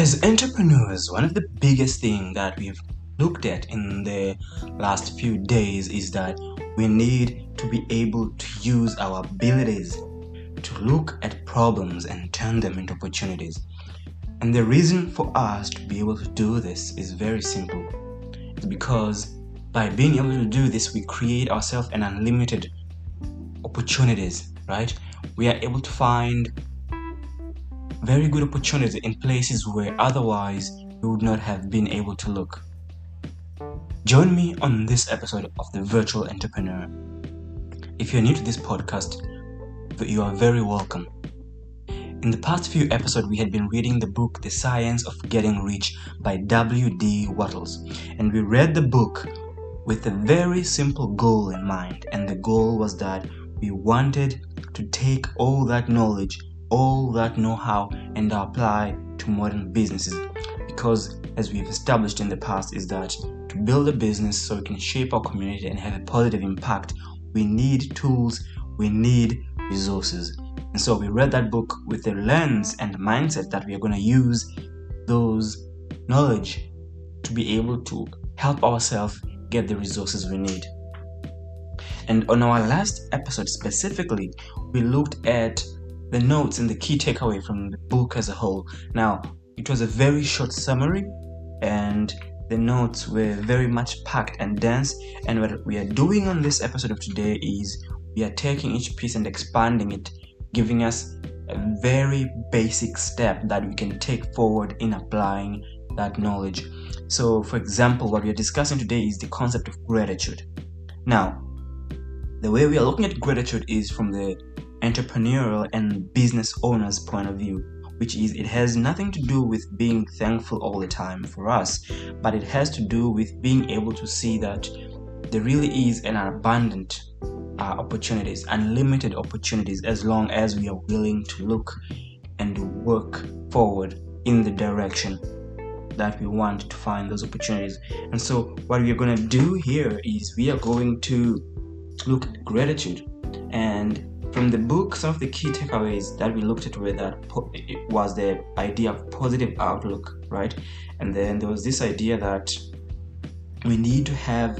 As entrepreneurs, one of the biggest things that we've looked at in the last few days is that we need to be able to use our abilities to look at problems and turn them into opportunities. And the reason for us to be able to do this is very simple. It's because by being able to do this, we create ourselves an unlimited opportunities, right? We are able to find very good opportunity in places where otherwise you would not have been able to look. Join me on this episode of The Virtual Entrepreneur. If you're new to this podcast, you are very welcome. In the past few episodes, we had been reading the book The Science of Getting Rich by W.D. Wattles, and we read the book with a very simple goal in mind, and the goal was that we wanted to take all that knowledge all that know how and apply to modern businesses. Because as we've established in the past is that to build a business so we can shape our community and have a positive impact we need tools we need resources. And so we read that book with the lens and mindset that we are going to use those knowledge to be able to help ourselves get the resources we need. And on our last episode specifically we looked at the notes and the key takeaway from the book as a whole. Now, it was a very short summary, and the notes were very much packed and dense. And what we are doing on this episode of today is we are taking each piece and expanding it, giving us a very basic step that we can take forward in applying that knowledge. So, for example, what we are discussing today is the concept of gratitude. Now, the way we are looking at gratitude is from the entrepreneurial and business owner's point of view, which is it has nothing to do with being thankful all the time for us, but it has to do with being able to see that there really is an abundant uh, opportunities, unlimited opportunities, as long as we are willing to look and work forward in the direction that we want to find those opportunities. And so, what we are going to do here is we are going to look at gratitude and from the book, some of the key takeaways that we looked at were that it was the idea of positive outlook, right? And then there was this idea that we need to have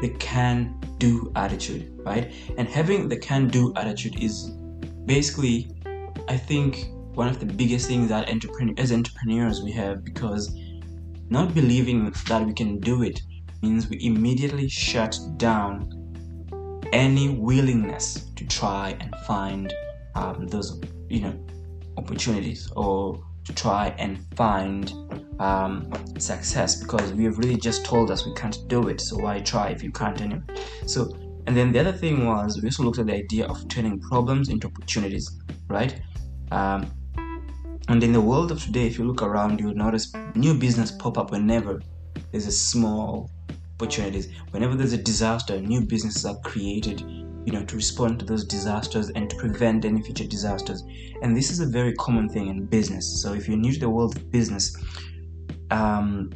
the can do attitude, right? And having the can do attitude is basically, I think, one of the biggest things that entrepreneur, as entrepreneurs we have because not believing that we can do it means we immediately shut down any willingness to try and find um, those you know opportunities or to try and find um, success because we have really just told us we can't do it so why try if you can't anyway? So and then the other thing was we also looked at the idea of turning problems into opportunities right? Um, and in the world of today if you look around you'll notice new business pop up whenever there's a small opportunities. Whenever there's a disaster, new businesses are created, you know, to respond to those disasters and to prevent any future disasters. And this is a very common thing in business. So if you're new to the world of business, um,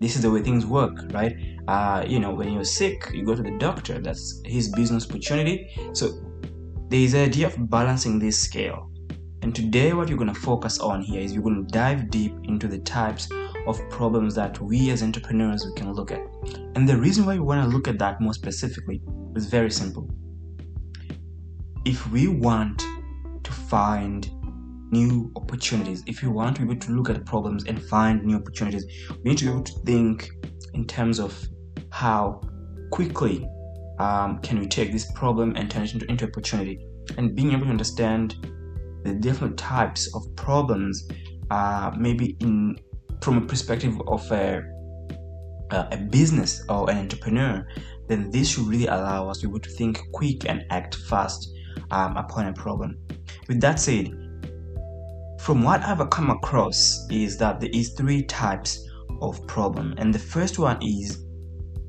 this is the way things work, right? Uh, you know, when you're sick, you go to the doctor. That's his business opportunity. So there is the idea of balancing this scale. And today, what you're going to focus on here is you're going to dive deep into the types of problems that we as entrepreneurs we can look at. And the reason why we want to look at that more specifically is very simple. If we want to find new opportunities, if we want to be able to look at problems and find new opportunities, we need to be able to think in terms of how quickly um, can we take this problem and turn it into, into opportunity and being able to understand the different types of problems uh, maybe in from a perspective of a, uh, a business or an entrepreneur, then this should really allow us to be able to think quick and act fast um, upon a problem. With that said, from what I've come across is that there is three types of problem, and the first one is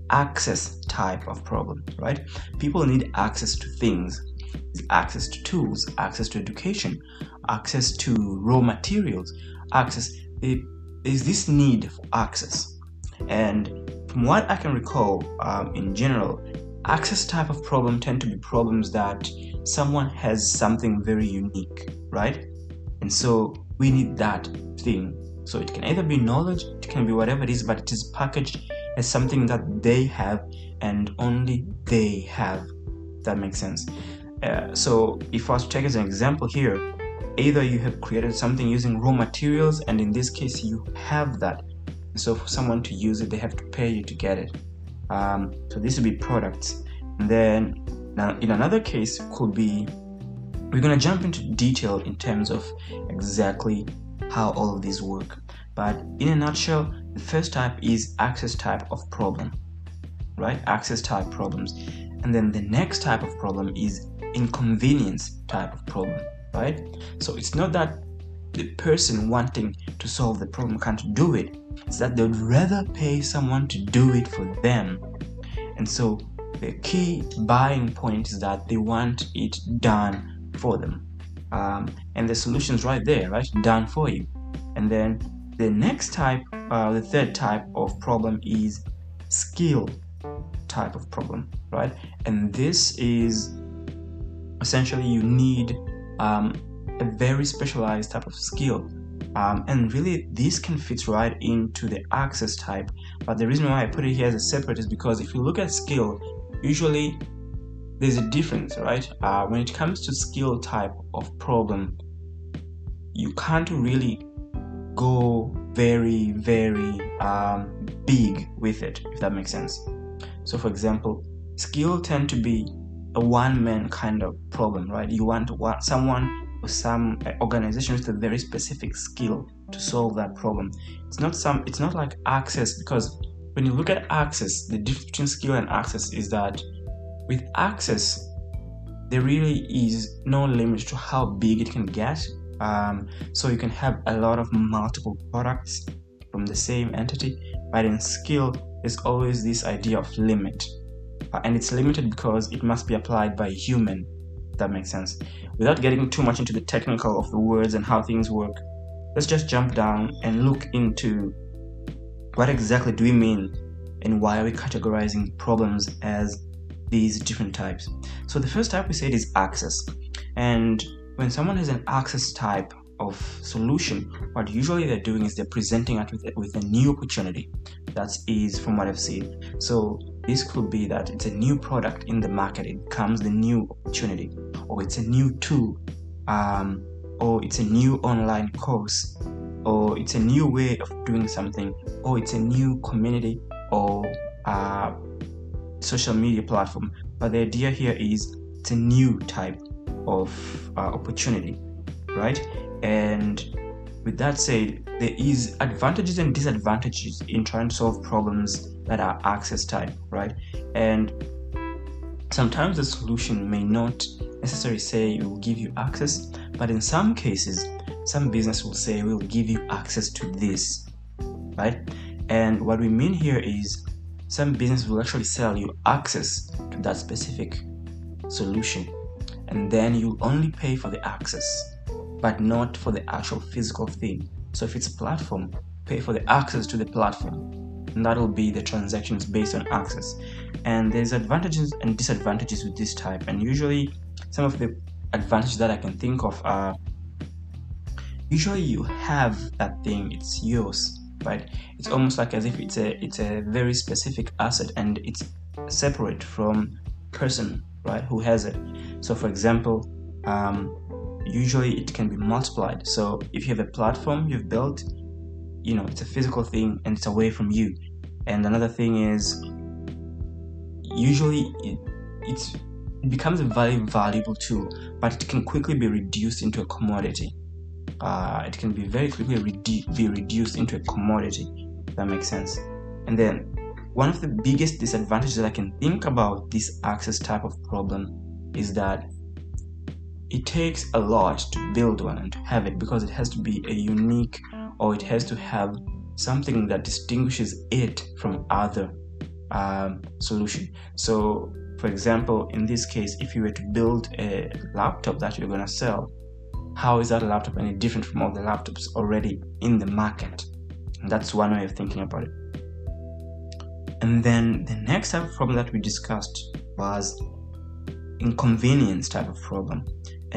access type of problem, right? People need access to things, access to tools, access to education, access to raw materials, access. It, is this need for access. And from what I can recall, um, in general, access type of problem tend to be problems that someone has something very unique, right? And so we need that thing So it can either be knowledge, it can be whatever it is, but it is packaged as something that they have and only they have. That makes sense. Uh, so if I was to take as an example here, either you have created something using raw materials, and in this case you have that. So for someone to use it, they have to pay you to get it. Um, so this would be products. And then now in another case could be we're going to jump into detail in terms of exactly how all of these work. But in a nutshell, the first type is access type of problem, right? Access type problems. And then the next type of problem is inconvenience type of problem, right? So it's not that the person wanting to solve the problem can't do it, it's that they'd rather pay someone to do it for them. And so the key buying point is that they want it done for them. Um, and the solution's right there, right? Done for you. And then the next type, uh, the third type of problem is skill type of problem, right? And this is essentially you need um, a very specialized type of skill. Um, and really, this can fit right into the access type. But the reason why I put it here as a separate is because if you look at skill, usually there's a difference, right? Uh, when it comes to skill type of problem, you can't really go very, very um, big with it, if that makes sense. So, for example, skill tend to be a one-man kind of problem, right? You want, someone or some organization with a very specific skill to solve that problem. It's not some. It's not like access because when you look at access, the difference between skill and access is that with access, there really is no limit to how big it can get. Um, so you can have a lot of multiple products from the same entity, but in skill, there's always this idea of limit. Uh, and it's limited because it must be applied by a human. That makes sense. Without getting too much into the technical of the words and how things work, let's just jump down and look into what exactly do we mean and why are we categorizing problems as these different types. So the first type we said is access. And when someone has an access type of solution, what usually they're doing is they're presenting it with, with a new opportunity. That is from what I've seen. So this could be that it's a new product in the market, it becomes the new opportunity, or it's a new tool, um, or it's a new online course, or it's a new way of doing something, or it's a new community or uh, social media platform. But the idea here is it's a new type of uh, opportunity, right? And with that said, there is advantages and disadvantages in trying to solve problems that are access type, right? And sometimes the solution may not necessarily say it will give you access, but in some cases, some business will say we'll give you access to this, right? And what we mean here is some business will actually sell you access to that specific solution, and then you'll only pay for the access, but not for the actual physical thing. So if it's a platform, pay for the access to the platform, and that'll be the transactions based on access. And there's advantages and disadvantages with this type, and usually some of the advantages that I can think of are usually you have that thing, it's yours right it's almost like as if it's a it's a very specific asset and it's separate from person right who has it so for example um, usually it can be multiplied so if you have a platform you've built you know it's a physical thing and it's away from you and another thing is usually it, it's it becomes a very valuable tool but it can quickly be reduced into a commodity uh, it can be very quickly redu- be reduced into a commodity. that makes sense. And then one of the biggest disadvantages that I can think about this access type of problem is that it takes a lot to build one and to have it because it has to be a unique or it has to have something that distinguishes it from other um, solution. So, for example, in this case, if you were to build a laptop that you're going to sell, how is that laptop any different from all the laptops already in the market? And that's one way of thinking about it. And then the next type of problem that we discussed was inconvenience type of problem.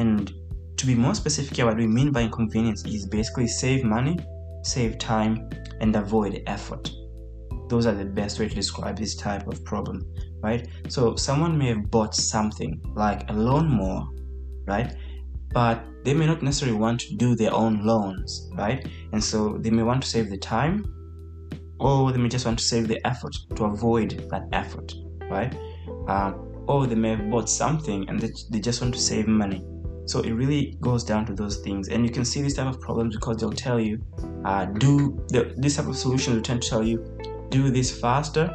And to be more specific here, what we mean by inconvenience is basically save money save time and avoid effort. Those are the best way to describe this type of problem right? So someone may have bought something like a lawnmower right? But they may not necessarily want to do their own loans right? And so they may want to save the time or they may just want to save the effort to avoid that effort right? Um, or they may have bought something and they, they just want to save money so it really goes down to those things. And you can see this type of problems because they'll tell you uh, do the, this type of solution will tend to tell you do this faster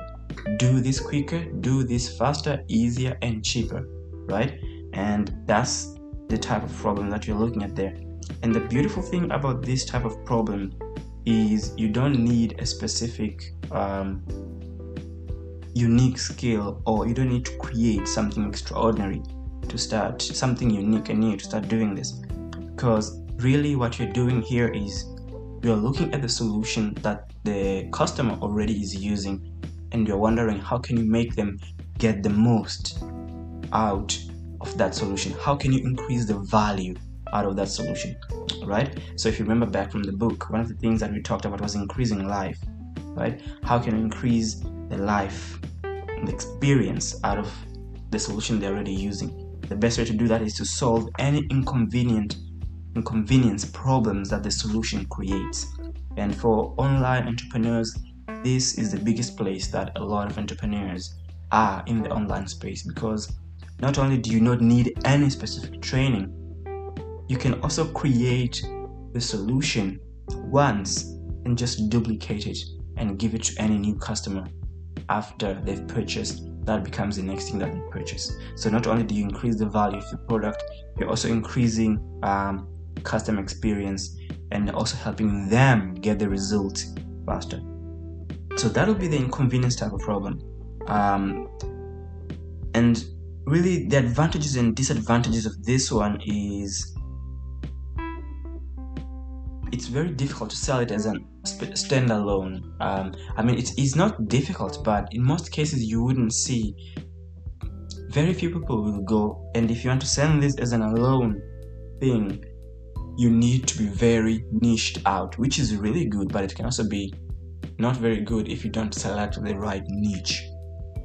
do this quicker do this faster easier and cheaper right? And that's the type of problem that you're looking at there. And the beautiful thing about this type of problem is you don't need a specific um, unique skill or you don't need to create something extraordinary to start something unique and new to start doing this. Because really what you're doing here is you're looking at the solution that the customer already is using and you're wondering how can you make them get the most out of that solution? How can you increase the value out of that solution right? So if you remember back from the book one of the things that we talked about was increasing life right? How can you increase the life the experience out of the solution they're already using the best way to do that is to solve any inconvenient inconvenience problems that the solution creates. And for online entrepreneurs this is the biggest place that a lot of entrepreneurs are in the online space because not only do you not need any specific training, you can also create the solution once and just duplicate it and give it to any new customer after they've purchased that becomes the next thing that they purchase. So not only do you increase the value of the product you're also increasing um, customer experience and also helping them get the result faster. So that'll be the inconvenience type of problem. Um, and really the advantages and disadvantages of this one is it's very difficult to sell it as standalone. Um, I mean, it's, it's not difficult, but in most cases, you wouldn't see. Very few people will go, and if you want to sell this as an alone thing, you need to be very niched out, which is really good, but it can also be not very good if you don't select the right niche.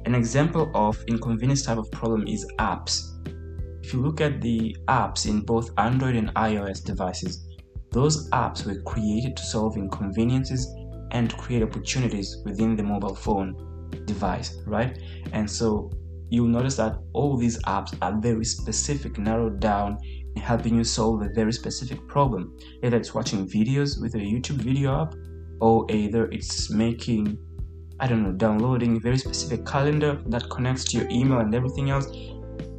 An example of inconvenience type of problem is apps. If you look at the apps in both Android and iOS devices, those apps were created to solve inconveniences and create opportunities within the mobile phone device, right? And so you'll notice that all these apps are very specific, narrowed down, in helping you solve a very specific problem. Either it's watching videos with a YouTube video app, or either it's making I don't know, downloading a very specific calendar that connects to your email and everything else,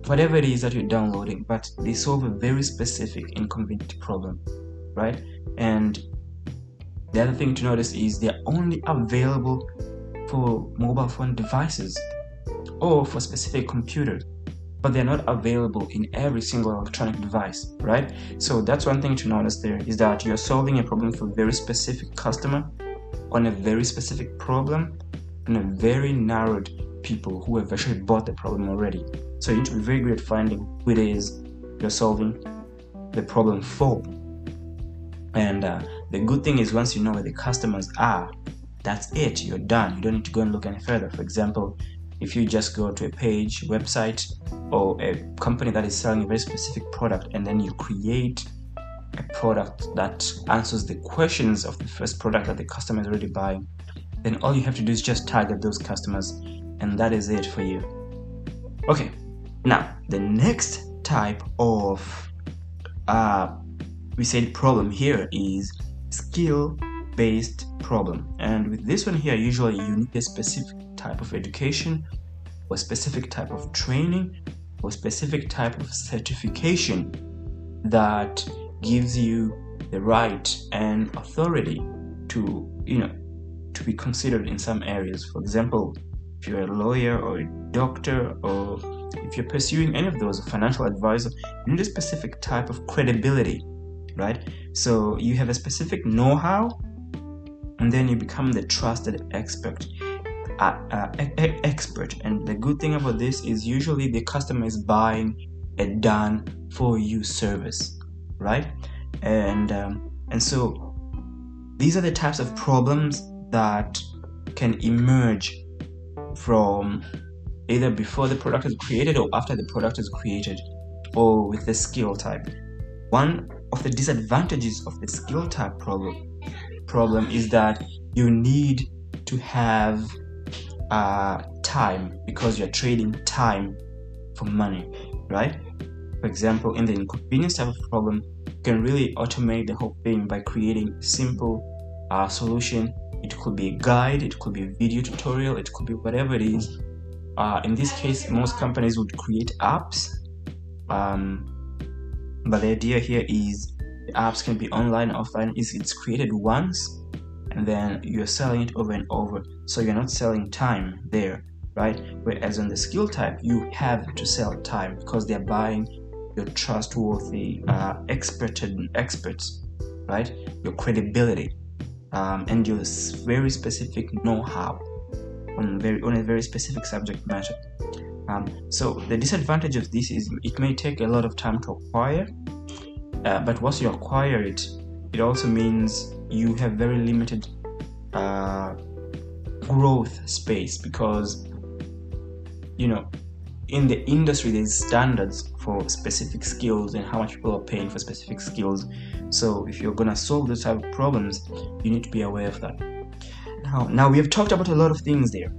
whatever it is that you're downloading, but they solve a very specific inconvenient problem, right? And the other thing to notice is they're only available for mobile phone devices or for specific computers, but they're not available in every single electronic device, right? So that's one thing to notice there is that you're solving a problem for a very specific customer on a very specific problem and a very narrowed people who have actually bought the problem already. So you need to be very good at finding who it is you're solving the problem for. And uh, the good thing is once you know where the customers are, that's it. You're done. You don't need to go and look any further. For example, if you just go to a page, website, or a company that is selling a very specific product, and then you create a product that answers the questions of the first product that the customer is already buying, then all you have to do is just target those customers, and that is it for you. Okay, now the next type of uh, we said the problem here is skill based problem. And with this one here usually you need a specific type of education or specific type of training or specific type of certification that gives you the right and authority to you know to be considered in some areas. For example if you're a lawyer or a doctor or if you're pursuing any of those a financial advisor you need a specific type of credibility right? So you have a specific know-how and then you become the trusted expert uh, uh, expert. And the good thing about this is usually the customer is buying a done for you service right? And um, and so these are the types of problems that can emerge from either before the product is created or after the product is created or with the skill type. One of the disadvantages of the skill type problem problem is that you need to have uh, time because you're trading time for money, right? For example, in the inconvenience type of problem, you can really automate the whole thing by creating simple uh, solution. It could be a guide, it could be a video tutorial, it could be whatever it is. Uh, in this case, most companies would create apps, um, but the idea here is the apps can be online, offline. Is it's created once, and then you're selling it over and over. So you're not selling time there, right? Whereas on the skill type, you have to sell time because they're buying your trustworthy uh, experted experts, right? Your credibility um, and your very specific know-how on very on a very specific subject matter. Um, so the disadvantage of this is it may take a lot of time to acquire, uh, but once you acquire it, it also means you have very limited uh, growth space because you know in the industry there's standards for specific skills and how much people are paying for specific skills. So if you're gonna solve those type of problems you need to be aware of that. Now now we have talked about a lot of things there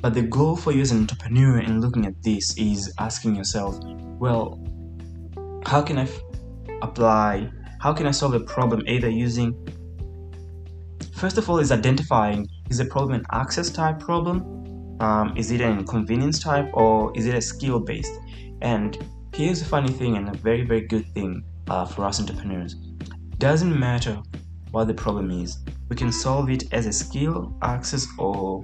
but the goal for you as an entrepreneur in looking at this is asking yourself well how can I f- apply how can i solve a problem either using first of all is identifying is the problem an access type problem um, is it an inconvenience type or is it a skill based? And here's a funny thing and a very, very good thing uh, for us entrepreneurs. Doesn't matter what the problem is, we can solve it as a skill, access, or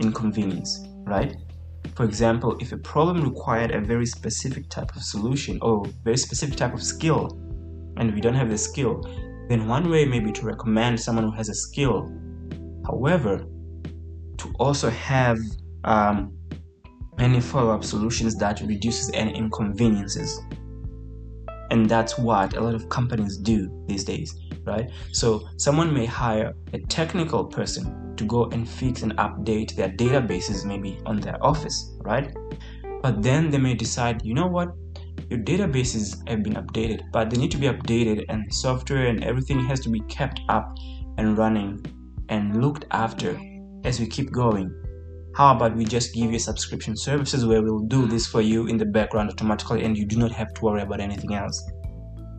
inconvenience, right? For example, if a problem required a very specific type of solution or very specific type of skill, and we don't have the skill, then one way may be to recommend someone who has a skill. However, to also have um, any follow-up solutions that reduces any inconveniences and that's what a lot of companies do these days right so someone may hire a technical person to go and fix and update their databases maybe on their office right? But then they may decide you know what? Your databases have been updated but they need to be updated and software and everything has to be kept up and running and looked after as we keep going. How about we just give you subscription services where we'll do this for you in the background automatically and you do not have to worry about anything else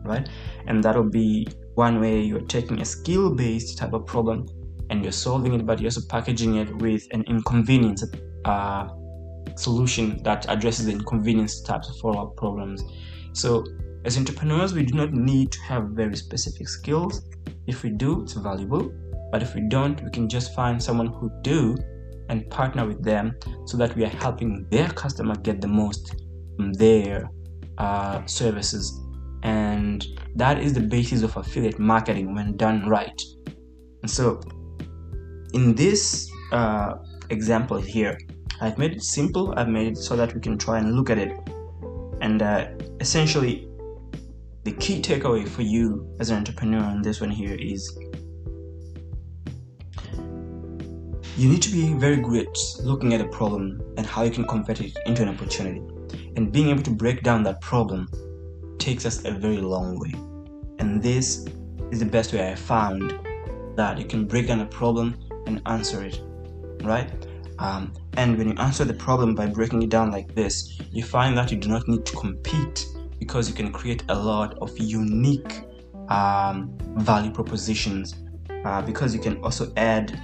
right? And that'll be one way you're taking a skill based type of problem and you're solving it but you're also packaging it with an inconvenience uh, solution that addresses the inconvenience types of follow-up problems. So as entrepreneurs we do not need to have very specific skills. If we do it's valuable. But if we don't we can just find someone who do and partner with them so that we are helping their customer get the most from their uh, services. And that is the basis of affiliate marketing when done right. And so in this uh, example here i've made it simple i've made it so that we can try and look at it and uh, essentially the key takeaway for you as an entrepreneur on this one here is You need to be very good at looking at a problem and how you can convert it into an opportunity. And being able to break down that problem takes us a very long way. And this is the best way I found that you can break down a problem and answer it, right? Um, and when you answer the problem by breaking it down like this, you find that you do not need to compete because you can create a lot of unique um, value propositions uh, because you can also add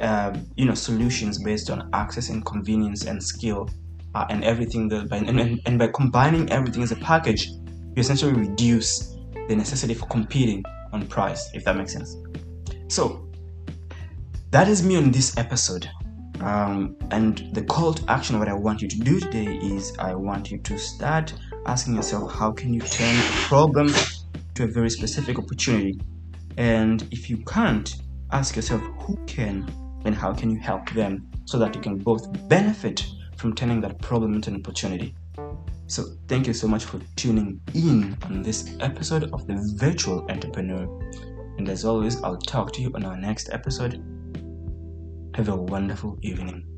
uh, you know solutions based on access and convenience and skill uh, and everything that by, and, and by combining everything as a package you essentially reduce the necessity for competing on price if that makes sense so that is me on this episode um, and the call to action what i want you to do today is i want you to start asking yourself how can you turn a problem to a very specific opportunity and if you can't ask yourself who can and how can you help them so that you can both benefit from turning that problem into an opportunity. So, thank you so much for tuning in on this episode of the Virtual Entrepreneur. And as always, I'll talk to you on our next episode. Have a wonderful evening.